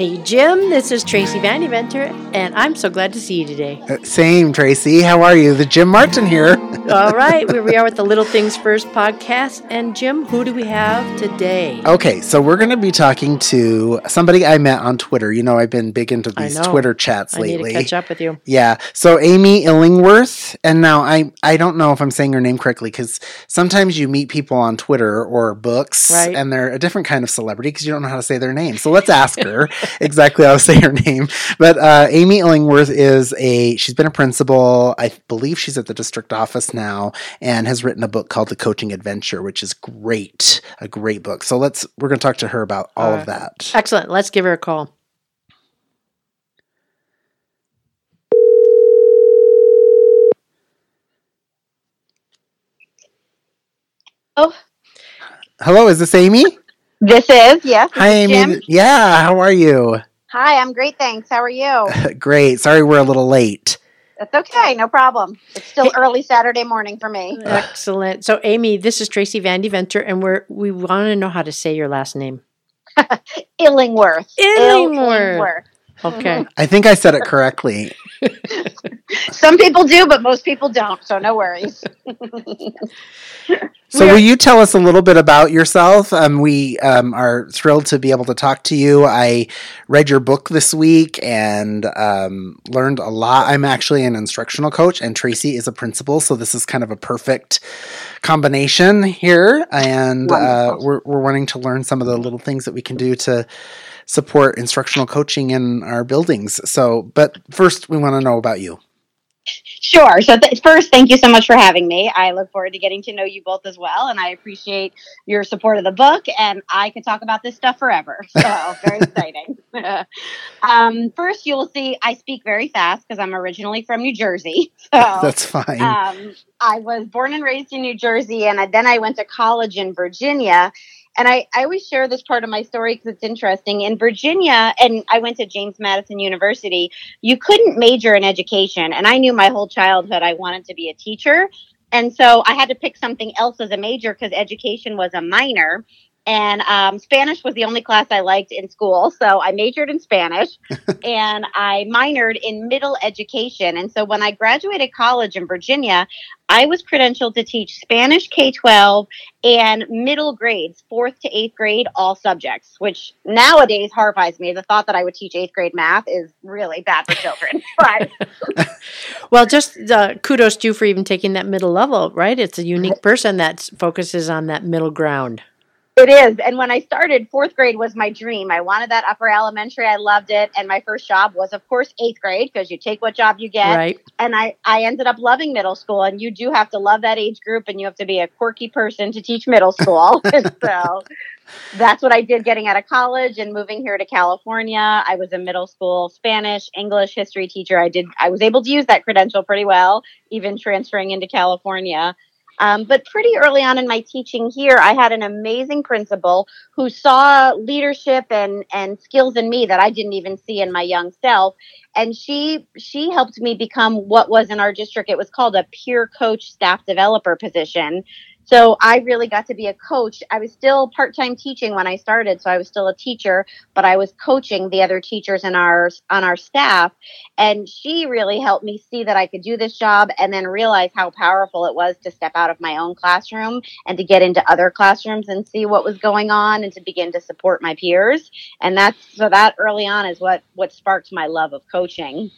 Hey, Jim, this is Tracy Van and I'm so glad to see you today. Uh, same, Tracy. How are you? The Jim Martin here. All right, here we are with the Little Things First podcast. And, Jim, who do we have today? Okay, so we're going to be talking to somebody I met on Twitter. You know, I've been big into these Twitter chats I lately. need to catch up with you. Yeah. So Amy Illingworth, and now I I don't know if I'm saying her name correctly because sometimes you meet people on Twitter or books, Right. and they're a different kind of celebrity because you don't know how to say their name. So let's ask her exactly how to say her name. But uh, Amy Illingworth is a she's been a principal. I believe she's at the district office now, and has written a book called The Coaching Adventure, which is great, a great book. So let's we're going to talk to her about all Uh, of that. Excellent. Let's give her a call. Oh. Hello, is this Amy? This is, yes. this Hi, is Amy. Jim. Yeah, how are you? Hi, I'm great, thanks. How are you? Great. Sorry we're a little late. That's okay, no problem. It's still early Saturday morning for me. Excellent. So, Amy, this is Tracy Van Eventer, and we're, we want to know how to say your last name. Illingworth. Illingworth. Okay. I think I said it correctly. Some people do, but most people don't, so no worries. So, We're- will you tell us a little bit about yourself? Um, we um, are thrilled to be able to talk to you. I read your book this week and um, learned a lot. I'm actually an instructional coach, and Tracy is a principal, so this is kind of a perfect combination here. And uh, we're, we're wanting to learn some of the little things that we can do to support instructional coaching in our buildings. So, but first, we want to know about you. Sure. So, th- first, thank you so much for having me. I look forward to getting to know you both as well, and I appreciate your support of the book. And I could talk about this stuff forever. So, very exciting. um, first, you will see I speak very fast because I'm originally from New Jersey. So, That's fine. um, I was born and raised in New Jersey, and I, then I went to college in Virginia. And I, I always share this part of my story because it's interesting. In Virginia, and I went to James Madison University, you couldn't major in education. And I knew my whole childhood I wanted to be a teacher. And so I had to pick something else as a major because education was a minor. And um, Spanish was the only class I liked in school. So I majored in Spanish and I minored in middle education. And so when I graduated college in Virginia, I was credentialed to teach Spanish K 12 and middle grades, fourth to eighth grade, all subjects, which nowadays horrifies me. The thought that I would teach eighth grade math is really bad for children. but Well, just uh, kudos to you for even taking that middle level, right? It's a unique person that focuses on that middle ground. It is. And when I started, fourth grade was my dream. I wanted that upper elementary. I loved it. And my first job was, of course, eighth grade because you take what job you get. Right. And I, I ended up loving middle school. And you do have to love that age group and you have to be a quirky person to teach middle school. so that's what I did getting out of college and moving here to California. I was a middle school Spanish, English, history teacher. I did, I was able to use that credential pretty well, even transferring into California. Um, but pretty early on in my teaching here, I had an amazing principal who saw leadership and, and skills in me that I didn't even see in my young self. And she she helped me become what was in our district. It was called a peer coach staff developer position. So I really got to be a coach. I was still part time teaching when I started, so I was still a teacher, but I was coaching the other teachers in our on our staff. And she really helped me see that I could do this job and then realize how powerful it was to step out of my own classroom and to get into other classrooms and see what was going on and to begin to support my peers. And that's so that early on is what what sparked my love of coaching.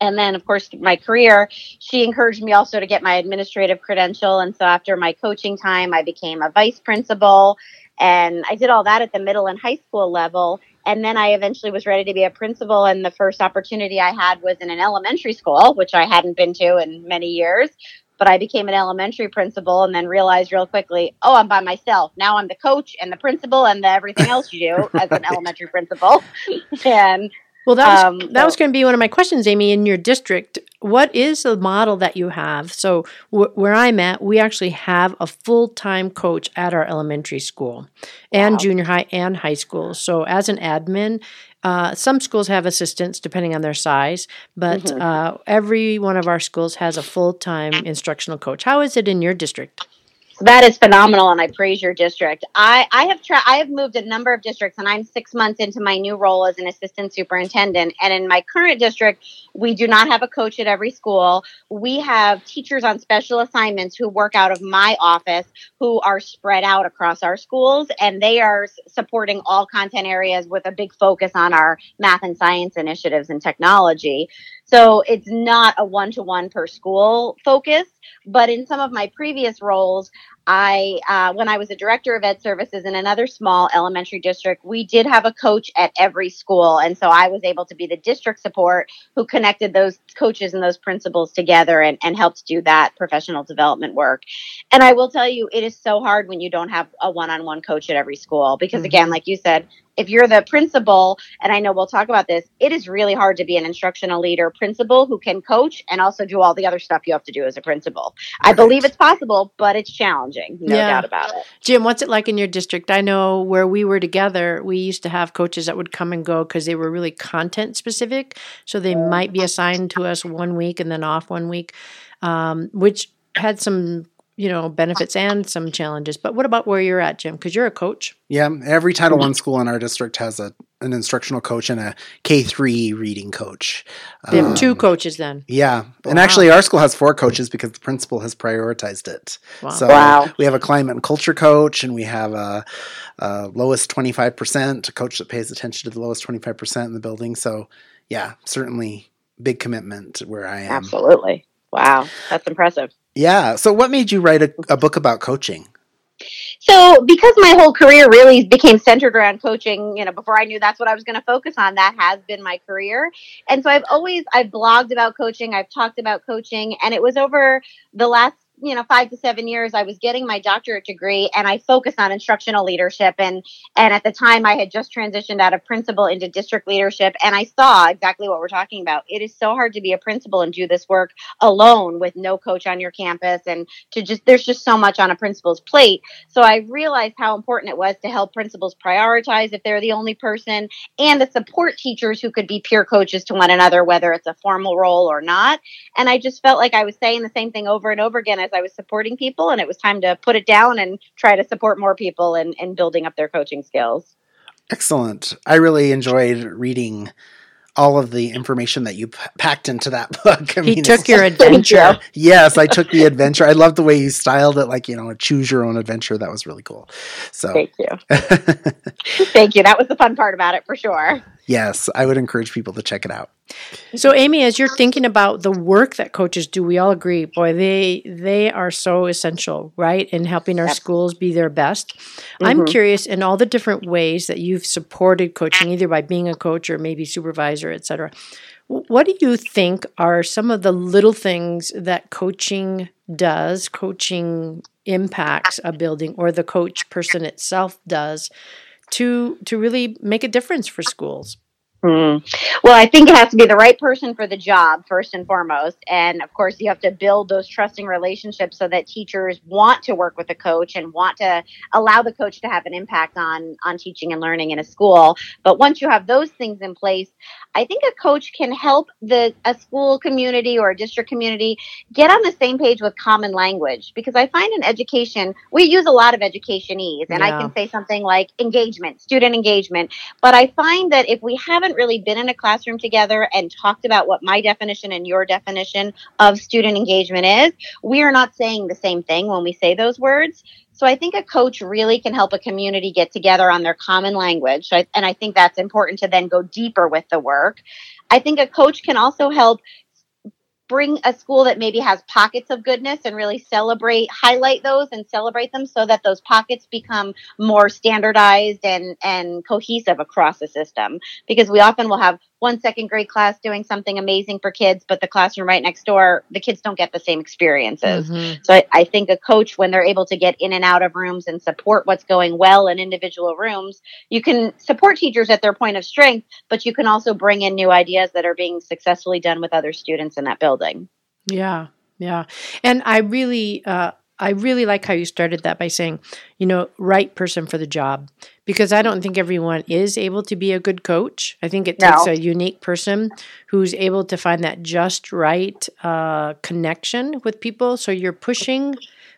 And then, of course, my career, she encouraged me also to get my administrative credential. And so after my coaching time, I became a vice principal. And I did all that at the middle and high school level. And then I eventually was ready to be a principal. And the first opportunity I had was in an elementary school, which I hadn't been to in many years. But I became an elementary principal and then realized real quickly, oh, I'm by myself. Now I'm the coach and the principal and the everything else you do as an elementary principal. and Well, that was Um, that was going to be one of my questions, Amy. In your district, what is the model that you have? So, wh- where I'm at, we actually have a full time coach at our elementary school, and Wow. junior high and high school. So, as an admin, uh, some schools have assistants depending on their size, but Mhm. uh, every one of our schools has a full time instructional coach. How is it in your district? That is phenomenal, and I praise your district. I, I have tried. I have moved a number of districts, and I'm six months into my new role as an assistant superintendent. And in my current district, we do not have a coach at every school. We have teachers on special assignments who work out of my office, who are spread out across our schools, and they are supporting all content areas with a big focus on our math and science initiatives and technology. So it's not a one to one per school focus, but in some of my previous roles, I, uh, when I was a director of ed services in another small elementary district, we did have a coach at every school. And so I was able to be the district support who connected those coaches and those principals together and, and helped do that professional development work. And I will tell you, it is so hard when you don't have a one on one coach at every school because, mm-hmm. again, like you said, if you're the principal, and I know we'll talk about this, it is really hard to be an instructional leader principal who can coach and also do all the other stuff you have to do as a principal. Right. I believe it's possible, but it's challenging, no yeah. doubt about it. Jim, what's it like in your district? I know where we were together, we used to have coaches that would come and go because they were really content specific. So they might be assigned to us one week and then off one week, um, which had some you know benefits and some challenges. But what about where you're at jim? Because you're a coach. Yeah every title one school in our district has a an instructional coach and a k3 reading coach. They have um, two coaches then. yeah wow. and actually our school has four coaches because the principal has prioritized it. Wow. so wow. we have a climate and culture coach and we have a, a lowest 25% a coach that pays attention to the lowest 25% in the building. So yeah certainly big commitment where i am. Absolutely. Wow. That's impressive yeah. So, what made you write a, a book about coaching? So, because my whole career really became centered around coaching, you know, before I knew that's what I was going to focus on, that has been my career. And so I've always I've blogged about coaching, I've talked about coaching, and it was over the last you know five to seven years i was getting my doctorate degree and i focused on instructional leadership. And and at the time i had just transitioned out of principal into district leadership. And i saw exactly what we're talking about. It is so hard to be a principal and do this work alone with no coach on your campus and to just there's just so much on a principal's plate. So i realized how important it was to help principals prioritize if they're the only person and to support teachers who could be peer coaches to one another whether it's a formal role or not. And i just felt like i was saying the same thing over and over again as I was supporting people, and it was time to put it down and try to support more people and, in building up their coaching skills. Excellent. I really enjoyed reading all of the information that you p- packed into that book. I he mean, took your adventure. yes, I took the adventure. I love the way you styled it, like you know, choose your own adventure. That was really cool. So thank you, thank you. That was the fun part about it for sure yes, I would encourage people to check it out. So, Amy, as you're thinking about the work that coaches do, we all agree, boy, they they are so essential, right, in helping our schools be their best. Mm-hmm. I'm curious in all the different ways that you've supported coaching, either by being a coach or maybe supervisor, et cetera. What do you think are some of the little things that coaching does, coaching impacts a building, or the coach person itself does to to really make a difference for schools? Mm. Well, I think it has to be the right person for the job first and foremost, and of course, you have to build those trusting relationships so that teachers want to work with a coach and want to allow the coach to have an impact on on teaching and learning in a school. But once you have those things in place, I think a coach can help the a school community or a district community get on the same page with common language because I find in education we use a lot of educationese, and yeah. I can say something like engagement, student engagement, but I find that if we haven't haven't really been in a classroom together and talked about what my definition and your definition of student engagement is, we are not saying the same thing when we say those words. So I think a coach really can help a community get together on their common language. And I think that's important to then go deeper with the work. I think a coach can also help bring a school that maybe has pockets of goodness and really celebrate highlight those and celebrate them so that those pockets become more standardized and and cohesive across the system. Because we often will have one second grade class doing something amazing for kids, but the classroom right next door, the kids don't get the same experiences. Mm-hmm. So I, I, think a coach, when they're able to get in and out of rooms and support what's going well in individual rooms, you can support teachers at their point of strength, but you can also bring in new ideas that are being successfully done with other students in that building. Yeah. Yeah. And I really, uh, I really like how you started that by saying, you know, right person for the job, because I don't think everyone is able to be a good coach. I think it takes a unique person who's able to find that just right uh, connection with people. So you're pushing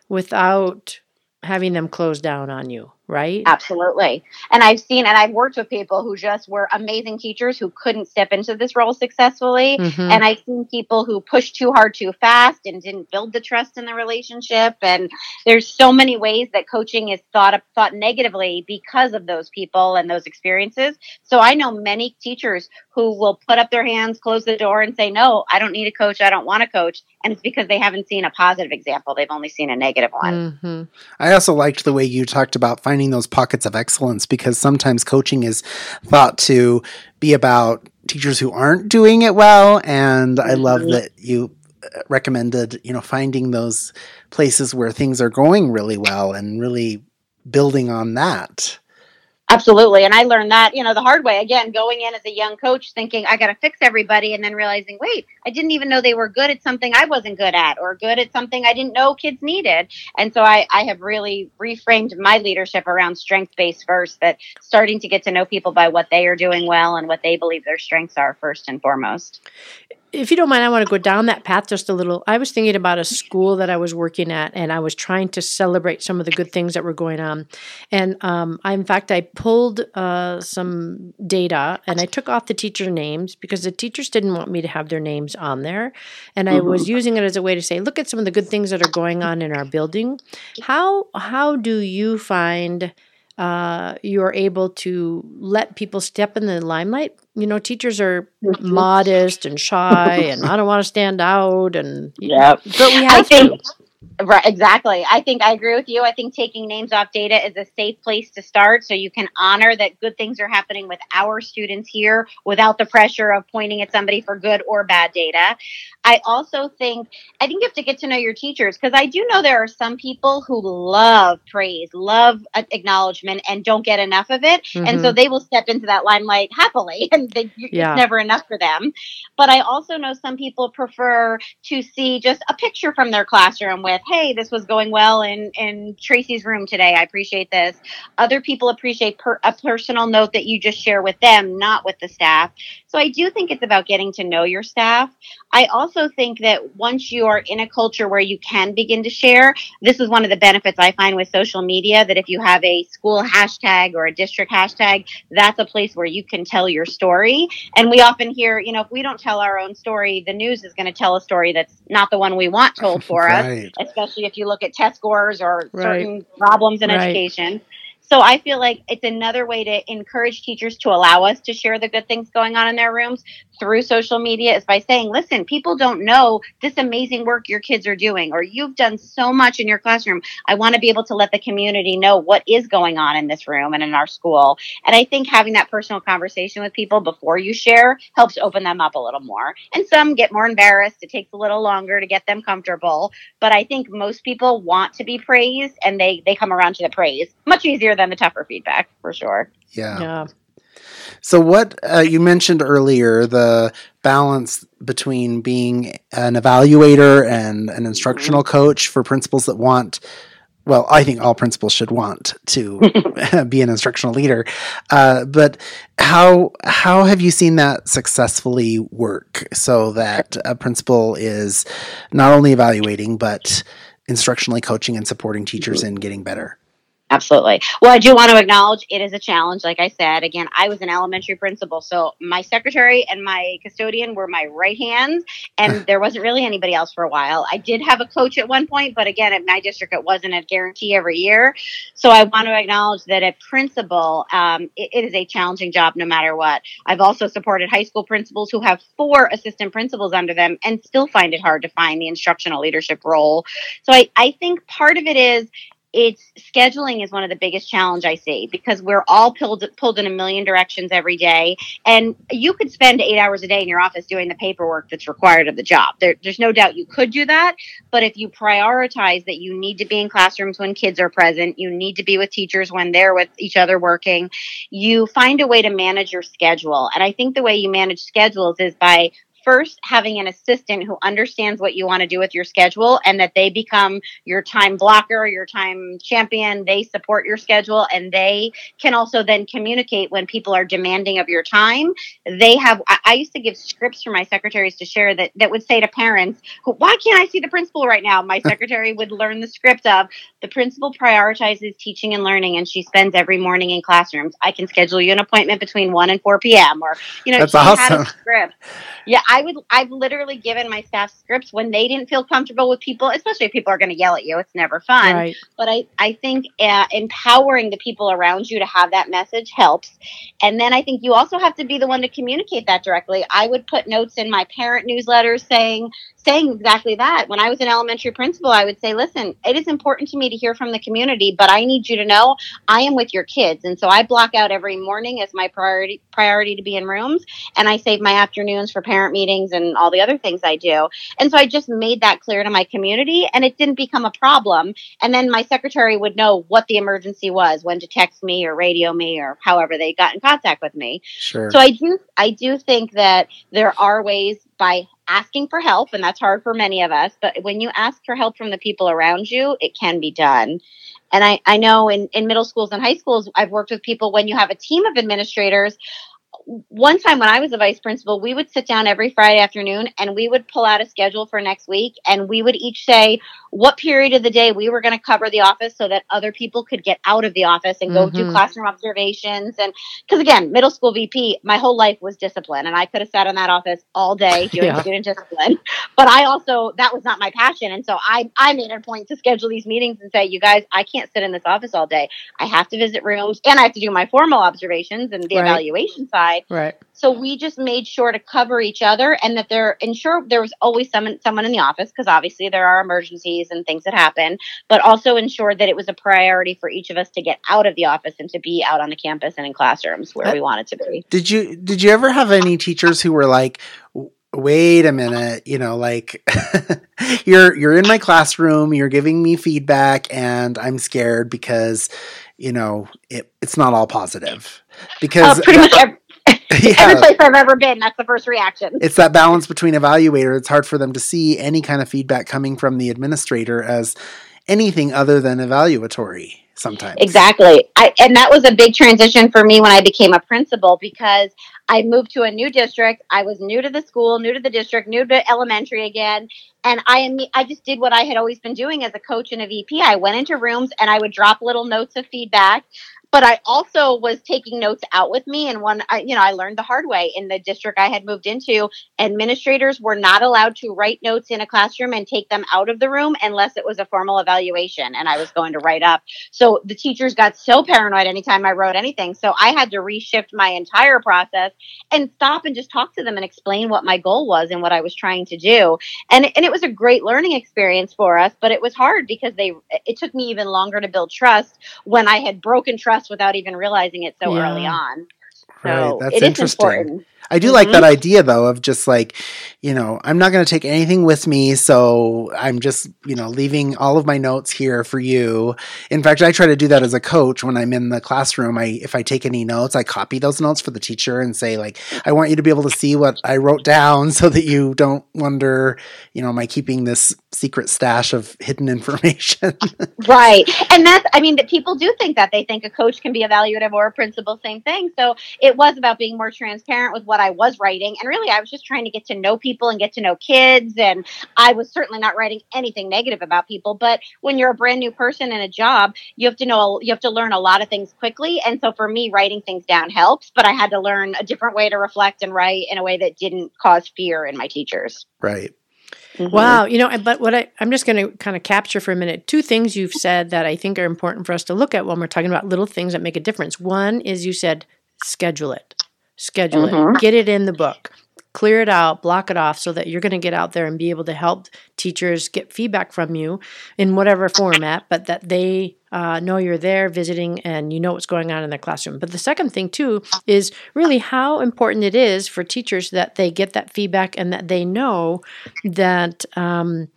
without having them close down on you, right? Absolutely. And I've seen and I've worked with people who just were amazing teachers who couldn't step into this role successfully. Mm-hmm. And I've seen people who pushed too hard too fast and didn't build the trust in the relationship. And there's so many ways that coaching is thought of, thought negatively because of those people and those experiences. So I know many teachers who will put up their hands, close the door, and say, No, I don't need a coach. I don't want a coach. And it's because they haven't seen a positive example. They've only seen a negative one. Mm-hmm. I also liked the way you talked about finding those pockets of excellence because sometimes coaching is thought to be about teachers who aren't doing it well. And I love mm-hmm. that you uh, recommended, you know, finding those places where things are going really well and really building on that. Absolutely. And I learned that, you know, the hard way. Again, going in as a young coach thinking I got to fix everybody and then realizing, wait, I didn't even know they were good at something I wasn't good at or good at something I didn't know kids needed. And so I, I have really reframed my leadership around strength based first, that starting to get to know people by what they are doing well and what they believe their strengths are first and foremost if you don't mind, I want to go down that path just a little. I was thinking about a school that I was working at, and I was trying to celebrate some of the good things that were going on. And um, I, in fact, I pulled uh, some data and I took off the teacher names because the teachers didn't want me to have their names on there. And I mm-hmm. was using it as a way to say, look at some of the good things that are going on in our building. How how do you find uh, you're able to let people step in the limelight. You know, teachers are mm-hmm. modest and shy, and I don't want to stand out, and yeah, but we have I think, to. Right, exactly. I think I agree with you. I think taking names off data is a safe place to start so you can honor that good things are happening with our students here without the pressure of pointing at somebody for good or bad data. I also think I think you have to get to know your teachers because I do know there are some people who love praise, love acknowledgement, and don't get enough of it, mm-hmm. and so mm-hmm. they will step into that limelight happily, and they, yeah. it's never enough for them. But I also know some people prefer to see just a picture from their classroom with, "Hey, this was going well in in Tracy's room today. I appreciate this." Other people appreciate per, a personal note that you just share with them, not with the staff. So I do think it's about getting to know your staff. I also think that once you are in a culture where you can begin to share, this is one of the benefits I find with social media that if you have a school hashtag or a district hashtag, that's a place where you can tell your story. And we often hear, you know, if we don't tell our own story, the news is going to tell a story that's not the one we want told for right. us, especially if you look at test scores or right. certain problems in right. education. So I feel like it's another way to encourage teachers to allow us to share the good things going on in their rooms through social media is by saying, listen, people don't know this amazing work your kids are doing, or you've done so much in your classroom. I want to be able to let the community know what is going on in this room and in our school. And I think having that personal conversation with people before you share helps open them up a little more. And some get more embarrassed. It takes a little longer to get them comfortable. But I think most people want to be praised and they, they come around to the praise much easier than the tougher feedback for sure. Yeah. Yeah. So, what uh, you mentioned earlier, the balance between being an evaluator and an instructional mm-hmm. coach for principals that want, well, I think all principals should want to be an instructional leader. Uh, but how how have you seen that successfully work so that a principal is not only evaluating but instructionally coaching and supporting teachers mm-hmm. in getting better? Absolutely. Well, I do want to acknowledge it is a challenge. Like I said, again, I was an elementary principal. So my secretary and my custodian were my right hands, and there wasn't really anybody else for a while. I did have a coach at one point, but again, at my district, it wasn't a guarantee every year. So I want to acknowledge that at principal, um, it, it is a challenging job no matter what. I've also supported high school principals who have four assistant principals under them and still find it hard to find the instructional leadership role. So I, I think part of it is it's scheduling is one of the biggest challenge I see because we're all pulled pulled in a million directions every day, and you could spend eight hours a day in your office doing the paperwork that's required of the job. There, there's no doubt you could do that, but if you prioritize that you need to be in classrooms when kids are present, you need to be with teachers when they're with each other working, you find a way to manage your schedule. And I think the way you manage schedules is by first having an assistant who understands what you want to do with your schedule and that they become your time blocker, your time champion. They support your schedule and they can also then communicate when people are demanding of your time. They have, I, used to give scripts for my secretaries to share that, that would say to parents, why can't I see the principal right now? My secretary would learn the script of the principal prioritizes teaching and learning and she spends every morning in classrooms. I can schedule you an appointment between 1 and 4 p.m. or, you know, That's she awesome. had a script. Yeah, I would. I've literally given my staff scripts when they didn't feel comfortable with people, especially if people are going to yell at you. It's never fun. Right. But I, I think uh, empowering the people around you to have that message helps. And then I think you also have to be the one to communicate that directly. I would put notes in my parent newsletters saying saying exactly that. When I was an elementary principal, I would say, "Listen, it is important to me to hear from the community, but I need you to know I am with your kids." And so I block out every morning as my priority priority to be in rooms, and I save my afternoons for parent meetings and all the other things I do. And so I just made that clear to my community, and it didn't become a problem. And then my secretary would know what the emergency was, when to text me or radio me or however they got in contact with me. Sure. So I do I do think that there are ways by asking for help and that's hard for many of us, but when you ask for help from the people around you, it can be done. And I, I know in, in middle schools and high schools, I've worked with people when you have a team of administrators. One time when I was a vice principal, we would sit down every Friday afternoon and we would pull out a schedule for next week and we would each say what period of the day we were going to cover the office so that other people could get out of the office and go do Mhm. classroom observations. And because again, middle school VP, my whole life was discipline and I could have sat in that office all day doing Yeah. student discipline. But I also, that was not my passion. And so I, I made a point to schedule these meetings and say, you guys, I can't sit in this office all day. I have to visit rooms and I have to do my formal observations and the Right. evaluation side. Right. So we just made sure to cover each other and that there ensure there was always someone someone in the office because obviously there are emergencies and things that happen, but also ensure that it was a priority for each of us to get out of the office and to be out on the campus and in classrooms where Uh, we wanted to be. Did you did you ever have any teachers who were like, wait a minute, you know, like you're you're in my classroom, you're giving me feedback, and I'm scared because you know it, it's not all positive because Uh, pretty much every, every place I've ever been, that's the first reaction. it's that balance between evaluator. It's hard for them to see any kind of feedback coming from the administrator as anything other than evaluatory. Sometimes Exactly. I, and that was a big transition for me when I became a principal because I moved to a new district. I was new to the school, new to the district, new to elementary again. And I am, I just did what I had always been doing as a coach and a VP. I went into rooms and I would drop little notes of feedback. But I also was taking notes out with me. And one, I, you know, I learned the hard way in the district I had moved into. Administrators were not allowed to write notes in a classroom and take them out of the room unless it was a formal evaluation and I was going to write up. So the teachers got so paranoid anytime I wrote anything. So I had to reshift my entire process and stop and just talk to them and explain what my goal was and what I was trying to do. And, and it was a great learning experience for us, but it was hard because they it took me even longer to build trust when I had broken trust without even realizing it so Yeah. early on. right? So That's it is interesting. important. I do like Mhm. that idea though of just like, you know, I'm not going to take anything with me, so I'm just, you know, leaving all of my notes here for you. In fact, I try to do that as a coach when I'm in the classroom. I if I take any notes, I copy those notes for the teacher and say like, I want you to be able to see what I wrote down so that you don't wonder, you know, am I keeping this secret stash of hidden information? Right. And that's, I mean, that people do think that. They think a coach can be evaluative or a principal, same thing. So it was about being more transparent with what I was writing. And really, I was just trying to get to know people and get to know kids. And I was certainly not writing anything negative about people. But when you're a brand new person in a job, you have to know, you have to learn a lot of things quickly. And so for me, writing things down helps. But I had to learn a different way to reflect and write in a way that didn't cause fear in my teachers. right. Mhm. Wow, you know, but what I, I'm just going to kind of capture for a minute two things you've said that I think are important for us to look at when we're talking about little things that make a difference. One is you said schedule it, schedule Mhm. it, get it in the book, clear it out, block it off so that you're going to get out there and be able to help teachers get feedback from you in whatever format, but that they uh, know you're there visiting and you know what's going on in their classroom. But the second thing, too, is really how important it is for teachers that they get that feedback and that they know that. Um,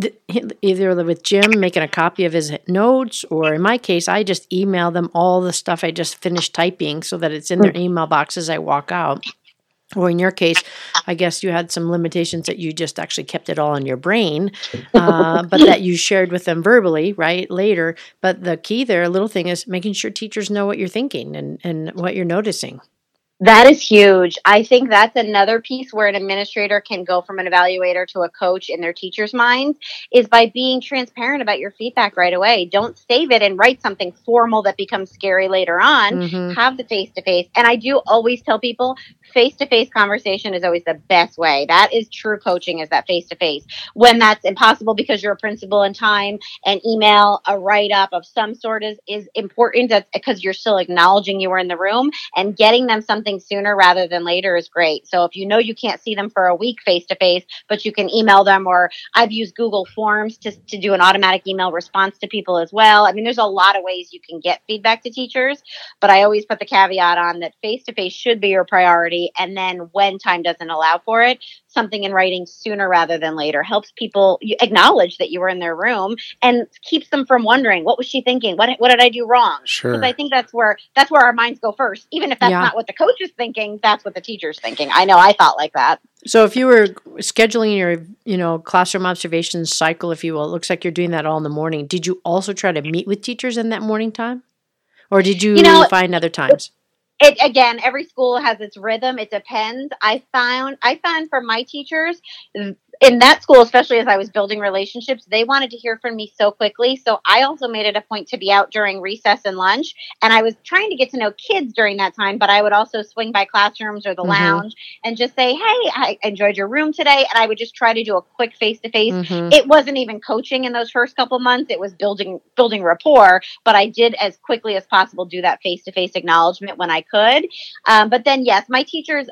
th- either with Jim making a copy of his notes, or in my case, I just email them all the stuff I just finished typing so that it's in their email box as I walk out. or in your case, I guess you had some limitations that you just actually kept it all in your brain, uh, but that you shared with them verbally, right, later. But the key there, a little thing, is making sure teachers know what you're thinking and, and what you're noticing. That is huge. I think that's another piece where an administrator can go from an evaluator to a coach in their teacher's mind is by being transparent about your feedback right away. Don't save it and write something formal that becomes scary later on. Mm-hmm. Have the face to face. And I do always tell people face to face conversation is always the best way. That is true coaching is that face to face. When that's impossible because you're a principal in time, an email, a write up of some sort is, is important that's because you're still acknowledging you were in the room and getting them something sooner rather than later is great. So if you know you can't see them for a week face to face, but you can email them or I've used Google Forms to, to do an automatic email response to people as well. I mean, there's a lot of ways you can get feedback to teachers, but I always put the caveat on that face to face should be your priority and then when time doesn't allow for it, something in writing sooner rather than later. Helps people acknowledge that you were in their room and keeps them from wondering what was she thinking? What what did i do wrong? Sure. Because i think that's where that's where our minds go first. Even if that's yeah. not what the coach is thinking that's what the teacher's thinking. I know i thought like that. So if you were scheduling your you know classroom observations cycle if you will it looks like you're doing that all in the morning. Did you also try to meet with teachers in that morning time? Or did you, you know, find other times it again every school has its rhythm. It depends. I found i found for my teachers in that school, especially as I was building relationships, they wanted to hear from me so quickly. So I also made it a point to be out during recess and lunch. And I was trying to get to know kids during that time, but I would also swing by classrooms or the mm-hmm. lounge and just say, Hey, I enjoyed your room today. And I would just try to do a quick face to face. It wasn't even coaching in those first couple months. It was building, building rapport, but I did as quickly as possible do that face to face acknowledgement when I could. Um, but then yes, my teachers,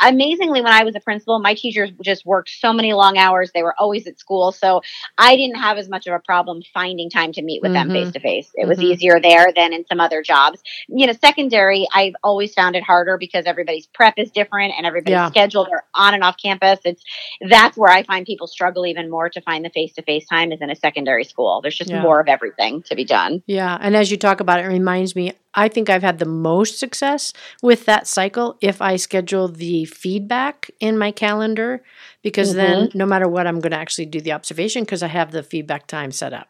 amazingly, when I was a principal, my teachers just worked so many long hours. They were always at school. So I didn't have as much of a problem finding time to meet with mm-hmm. them face to face. It was mm-hmm. easier there than in some other jobs. You know, secondary, I've always found it harder because everybody's prep is different and everybody's yeah. scheduled are on and off campus. It's that's where I find people struggle even more to find the face to face time is in a secondary school. There's just yeah. more of everything to be done. Yeah. And as you talk about it, it reminds me, I think I've had the most success with that cycle if I schedule the feedback in my calendar because mm-hmm. then no matter what, I'm going to actually do the observation because I have the feedback time set up.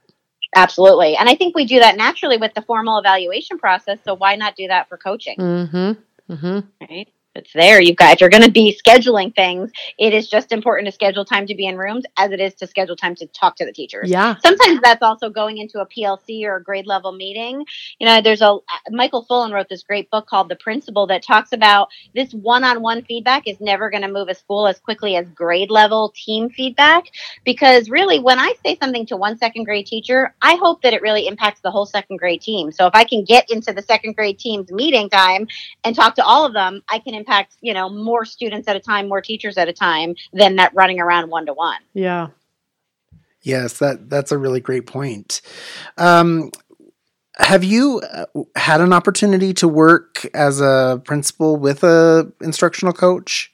Absolutely. And I think we do that naturally with the formal evaluation process. So why not do that for coaching? Mm-hmm. Mm-hmm. Right it's there. You've got, if you're going to be scheduling things, it is just important to schedule time to be in rooms as it is to schedule time to talk to the teachers. Yeah. Sometimes that's also going into a PLC or a grade level meeting. You know, there's a, Michael Fullan wrote this great book called The Principal that talks about this one on one feedback is never going to move a school as quickly as grade level team feedback. Because really, when I say something to one second grade teacher, I hope that it really impacts the whole second grade team. So if I can get into the second grade team's meeting time and talk to all of them, I can impact, you know, more students at a time, more teachers at a time than that running around one to one. Yeah. Yes, that that's a really great point. Um, have you uh, had an opportunity to work as a principal with a instructional coach?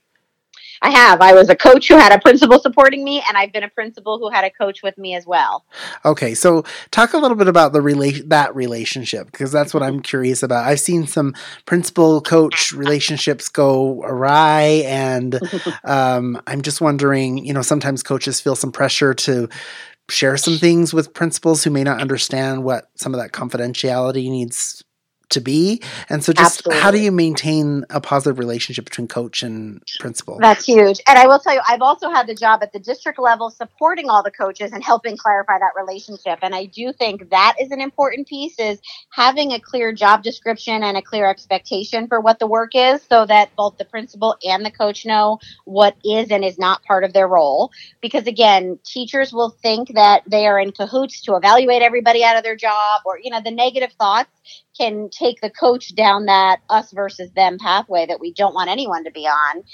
I have. I was a coach who had a principal supporting me, and I've been a principal who had a coach with me as well. Okay, so talk a little bit about the relation that relationship because that's what I'm curious about. I've seen some principal coach relationships go awry, and um, I'm just wondering. You know, sometimes coaches feel some pressure to share some things with principals who may not understand what some of that confidentiality needs to be. And so just Absolutely. how do you maintain a positive relationship between coach and principal? That's huge. And I will tell you, I've also had the job at the district level supporting all the coaches and helping clarify that relationship. And I do think that is an important piece is having a clear job description and a clear expectation for what the work is so that both the principal and the coach know what is and is not part of their role. Because again, teachers will think that they are in cahoots to evaluate everybody out of their job or, you know, the negative thoughts can take the coach down that us versus them pathway that we don't want anyone to be on.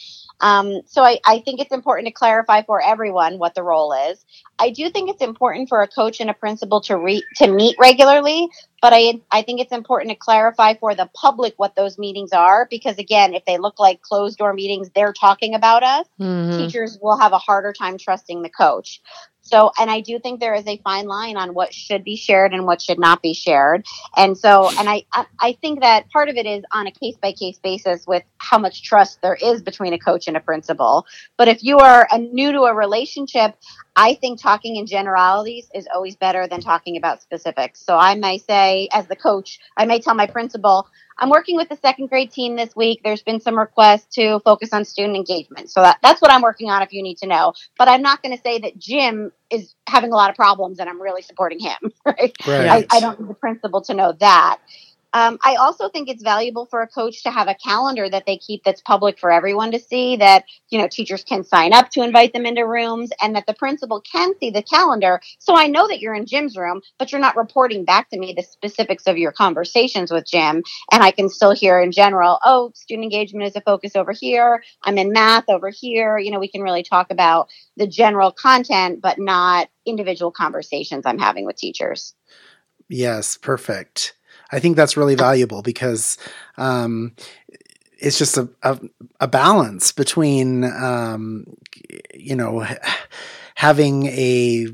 Um, so I, I think it's important to clarify for everyone what the role is. I do think it's important for a coach and a principal to re- to meet regularly, but I I think it's important to clarify for the public what those meetings are because again, if they look like closed door meetings, they're talking about us. Mm-hmm. Teachers will have a harder time trusting the coach So, and I do think there is a fine line on what should be shared and what should not be shared. And so, and I, I think that part of it is on a case by case basis with how much trust there is between a coach and a principal. But if you are a new to a relationship, I think talking in generalities is always better than talking about specifics. So I may say, as the coach, I may tell my principal, I'm working with the second grade team this week. There's been some requests to focus on student engagement. So that, that's what I'm working on if you need to know. But I'm not going to say that Jim is having a lot of problems and I'm really supporting him. Right. right. I, I don't need the principal to know that. Um, I also think it's valuable for a coach to have a calendar that they keep that's public for everyone to see that, you know, teachers can sign up to invite them into rooms and that the principal can see the calendar. So I know that you're in Jim's room, but you're not reporting back to me the specifics of your conversations with Jim. And I can still hear in general, oh, student engagement is a focus over here. I'm in math over here. You know, we can really talk about the general content, but not individual conversations I'm having with teachers. Yes, perfect. I think that's really valuable because um, it's just a, a, a balance between um, you know having a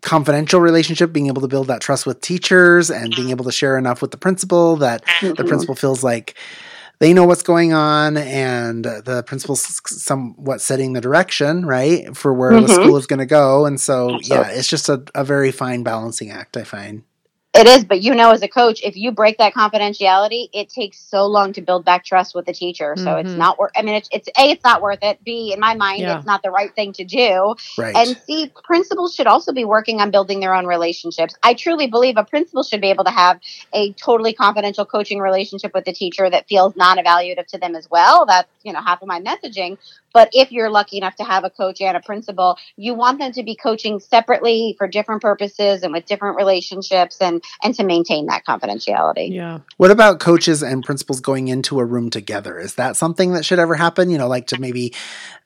confidential relationship, being able to build that trust with teachers, and being able to share enough with the principal that mm-hmm. the principal feels like they know what's going on and the principal's somewhat setting the direction right for where mm-hmm. the school is going to go and so yeah it's just a, a very fine balancing act i find it is, but you know, as a coach, if you break that confidentiality, it takes so long to build back trust with the teacher. So mm-hmm. it's not worth. I mean, it's, it's a, it's not worth it. B, in my mind, yeah. it's not the right thing to do. Right. And C, principals should also be working on building their own relationships. I truly believe a principal should be able to have a totally confidential coaching relationship with the teacher that feels non-evaluative to them as well. That's you know half of my messaging. But if you're lucky enough to have a coach and a principal, you want them to be coaching separately for different purposes and with different relationships and and to maintain that confidentiality. Yeah. What about coaches and principals going into a room together? Is that something that should ever happen? You know, like to maybe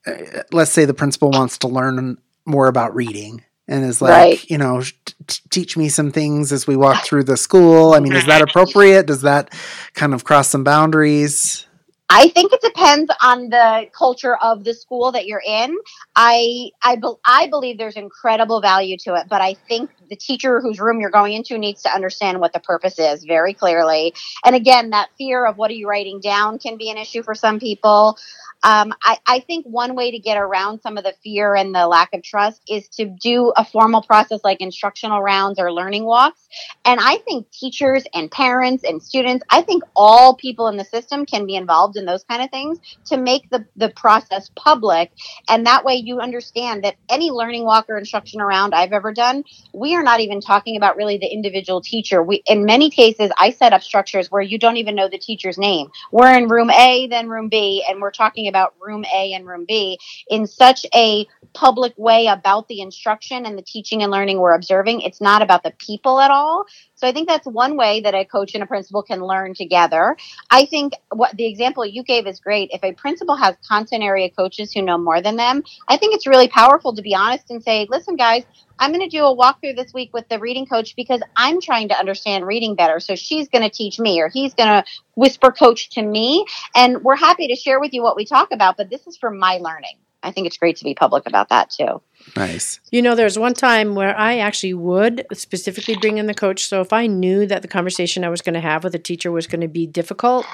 uh, let's say the principal wants to learn more about reading and is like, right. you know, t- teach me some things as we walk through the school. I mean, is that appropriate? Does that kind of cross some boundaries? I think it depends on the culture of the school that you're in. I I, be, I believe there's incredible value to it, but I think the teacher whose room you're going into needs to understand what the purpose is very clearly. And again, that fear of what are you writing down can be an issue for some people. Um, I, I think one way to get around some of the fear and the lack of trust is to do a formal process like instructional rounds or learning walks. And I think teachers and parents and students, I think all people in the system can be involved in those kind of things to make the, the process public. And that way you understand that any learning walk or instructional round I've ever done, we are not even talking about really the individual teacher. We, in many cases, I set up structures where you don't even know the teacher's name. We're in room A, then room B, and we're talking about room A and room B in such a public way about the instruction and the teaching and learning we're observing. It's not about the people at all. So I think that's one way that a coach and a principal can learn together. I think what the example you gave is great. If a principal has content area coaches who know more than them, I think it's really powerful to be honest and say, listen, guys, I'm going to do a walkthrough this week with the reading coach because I'm trying to understand reading better. So she's going to teach me or he's going to whisper coach to me. And we're happy to share with you what we talk about, but this is for my learning. I think it's great to be public about that too. Nice. You know, there's one time where I actually would specifically bring in the coach. So if I knew that the conversation I was going to have with a teacher was going to be difficult,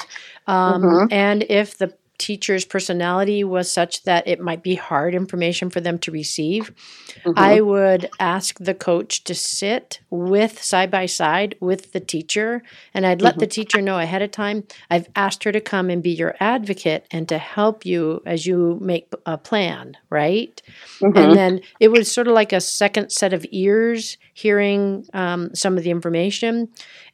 um, mm-hmm. and if the teacher's personality was such that it might be hard information for them to receive, mm-hmm. I would ask the coach to sit with side by side with the teacher. And I'd let mm-hmm. the teacher know ahead of time I've asked her to come and be your advocate and to help you as you make a plan, right? Mm-hmm. And then it was sort of like a second set of ears hearing um, some of the information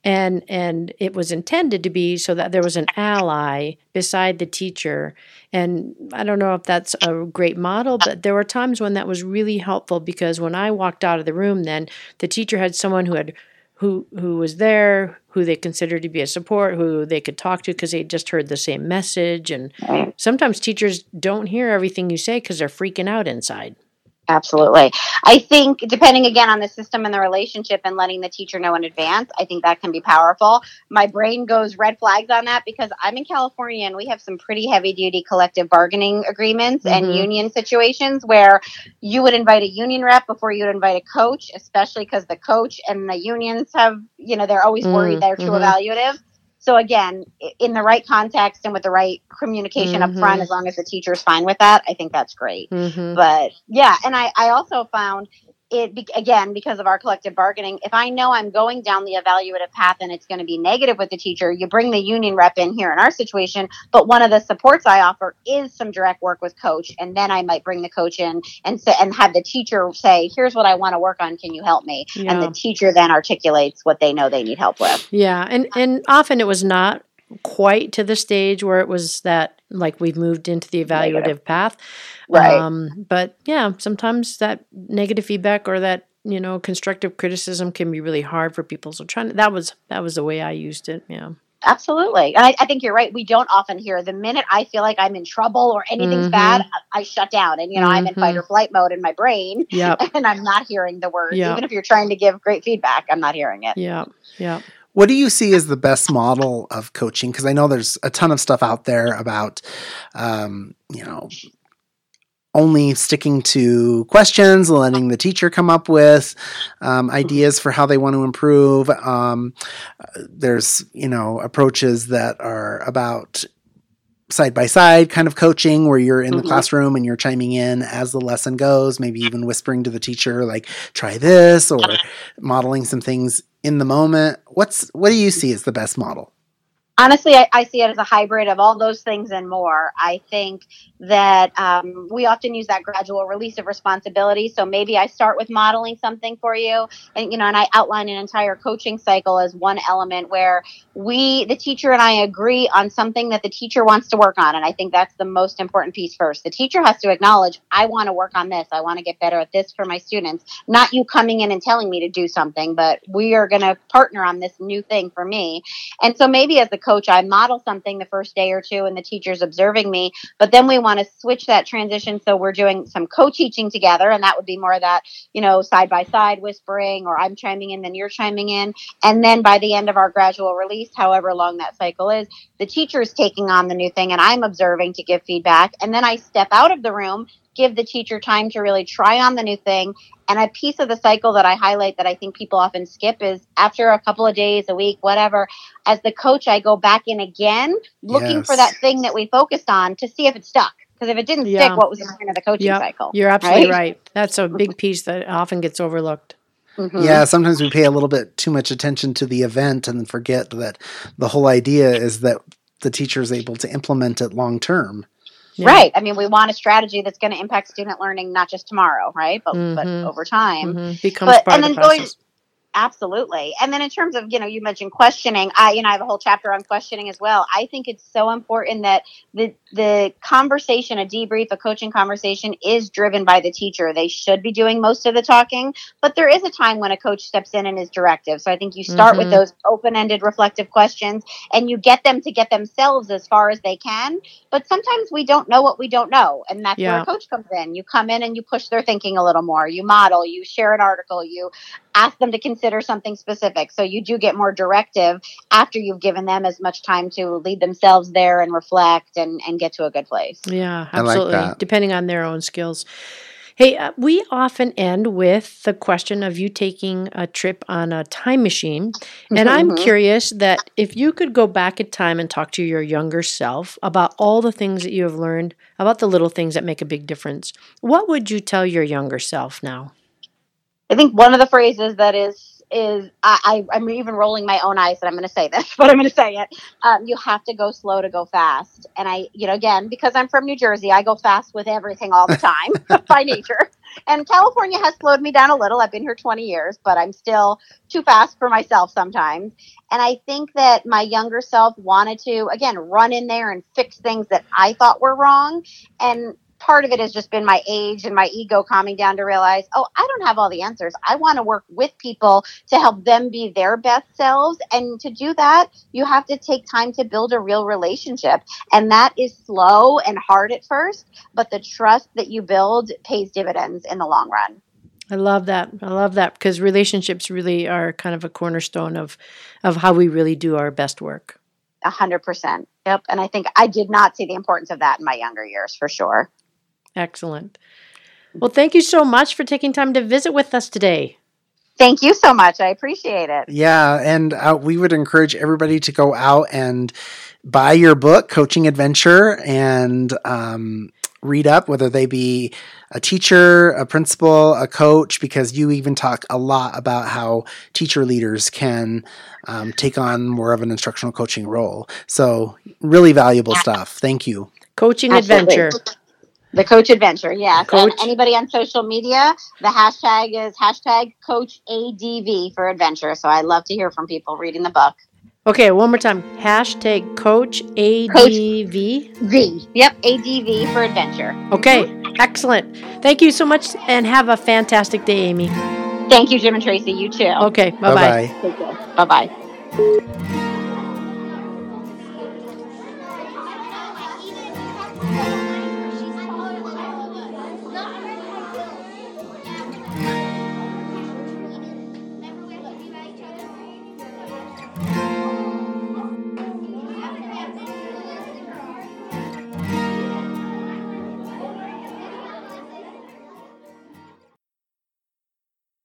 and and it was intended to be so that there was an ally beside the teacher. And i don't know if that's a great model but there were times when that was really helpful because when i walked out of the room then the teacher had someone who had who who was there who they considered to be a support who they could talk to because they just heard the same message. And sometimes teachers don't hear everything you say because they're freaking out inside Absolutely. I think depending again on the system and the relationship and letting the teacher know in advance, I think that can be powerful. My brain goes red flags on that because I'm in California and we have some pretty heavy duty collective bargaining agreements mm-hmm. and union situations where you would invite a union rep before you would invite a coach, especially because the coach and the unions have, you know, they're always worried mm-hmm. they're too mm-hmm. evaluative. So again, in the right context and with the right communication mm-hmm. up front, as long as the teacher's fine with that, I think that's great. Mm-hmm. But yeah, and I, I also found it again because of our collective bargaining if i know i'm going down the evaluative path and it's going to be negative with the teacher you bring the union rep in here in our situation but one of the supports i offer is some direct work with coach and then i might bring the coach in and say and have the teacher say here's what i want to work on can you help me yeah. and the teacher then articulates what they know they need help with yeah and and often it was not quite to the stage where it was that like we've moved into the evaluative negative. path. Right. Um, but yeah, sometimes that negative feedback or that you know constructive criticism can be really hard for people. So trying to, that was that was the way I used it. Yeah. Absolutely. And I, I, think you're right. We don't often hear the minute I feel like I'm in trouble or anything's mm-hmm. bad, I, I, shut down. And, you know, mm-hmm. I'm in fight or mm-hmm. flight mode in my brain. Yep. And I'm not hearing the words. Yep. Even if you're trying to give great feedback, I'm not hearing it. Yeah. Yeah. What do you see as the best model of coaching? Because I know there's a ton of stuff out there about, um, you know, only sticking to questions, letting the teacher come up with um, ideas for how they want to improve. Um, there's, you know, approaches that are about side by side kind of coaching where you're in the mm-hmm. classroom and you're chiming in as the lesson goes, maybe even whispering to the teacher, like, try this, or modeling some things in the moment. What's what do you see as the best model? Honestly, I, I, see it as a hybrid of all those things and more. I think that um, we often use that gradual release of responsibility. So maybe I start with modeling something for you, and you know, and I outline an entire coaching cycle as one element where we, the teacher and I, agree on something that the teacher wants to work on, and I think that's the most important piece first. The teacher has to acknowledge, I want to work on this. I want to get better at this for my students. Not you coming in and telling me to do something, but we are going to partner on this new thing for me. And so maybe as the coach, I model something the first day or two and the teacher's observing me, but then we want to switch that transition. So we're doing some co teaching together, and that would be more of that, you know, side by side whispering, or I'm chiming in, then you're chiming in. And then by the end of our gradual release, however long that cycle is, the teacher is taking on the new thing and I'm observing to give feedback. And then I step out of the room give the teacher time to really try on the new thing. And a piece of the cycle that I highlight that I think people often skip is after a couple of days, a week, whatever, as the coach, I go back in again looking yes. for that thing that we focused on to see if it stuck. Because if it didn't yeah. stick, what was the point of the coaching yep. cycle? You're absolutely right? right. That's a big piece that often gets overlooked. Mm-hmm. Yeah, sometimes we pay a little bit too much attention to the event and forget that the whole idea is that the teacher is able to implement it long term. Yeah. Right. I mean, we want a strategy that's going to impact student learning not just tomorrow, right? But mm-hmm. but over time. Mm-hmm. Becomes but, part and then the going absolutely. And then in terms of you know you mentioned questioning i you know i have a whole chapter on questioning as well. I think it's so important that the the conversation a debrief a coaching conversation is driven by the teacher. They should be doing most of the talking but there is a time when a coach steps in and is directive. So i think you start mm-hmm. with those open-ended reflective questions and you get them to get themselves as far as they can but sometimes we don't know what we don't know. And that's yeah. where a coach comes in. You come in and you push their thinking a little more. You model you share an article you ask them to consider something specific. So you do get more directive after you've given them as much time to lead themselves there and reflect and, and get to a good place. Yeah, absolutely. Like Depending on their own skills. Hey, uh, we often end with the question of you taking a trip on a time machine. And I'm mm-hmm. curious that if you could go back in time and talk to your younger self about all the things that you have learned, about the little things that make a big difference, what would you tell your younger self now? I think one of the phrases that is is I, I am even rolling my own eyes that I'm going to say this, but I'm going to say it. Um, you have to go slow to go fast, and I, you know, again because I'm from New Jersey, I go fast with everything all the time by nature. And California has slowed me down a little. I've been here 20 years, but I'm still too fast for myself sometimes. And I think that my younger self wanted to again run in there and fix things that I thought were wrong, and part of it has just been my age and my ego calming down to realize, oh, I don't have all the answers. I want to work with people to help them be their best selves. And to do that, you have to take time to build a real relationship. And that is slow and hard at first, but the trust that you build pays dividends in the long run. I love that. I love that because relationships really are kind of a cornerstone of of how we really do our best work. A hundred percent. Yep. And I think I did not see the importance of that in my younger years for sure. Excellent. Well, thank you so much for taking time to visit with us today. Thank you so much. I appreciate it. Yeah, and uh, we would encourage everybody to go out and buy your book, Coaching Adventure, and um, read up, whether they be a teacher, a principal, a coach, because you even talk a lot about how teacher leaders can um, take on more of an instructional coaching role. So, really valuable stuff. Thank you. Coaching Absolutely. Adventure. The Coach Adventure, yes. Coach. And anybody on social media, the hashtag is hashtag Coach ADV for adventure. So I love to hear from people reading the book. Okay, one more time. Hashtag Coach ADV. Coach v. Yep, ADV for adventure. Okay, excellent. Thank you so much and have a fantastic day, Amy. Thank you, Jim and Tracy. You too. Okay, bye bye. Bye bye.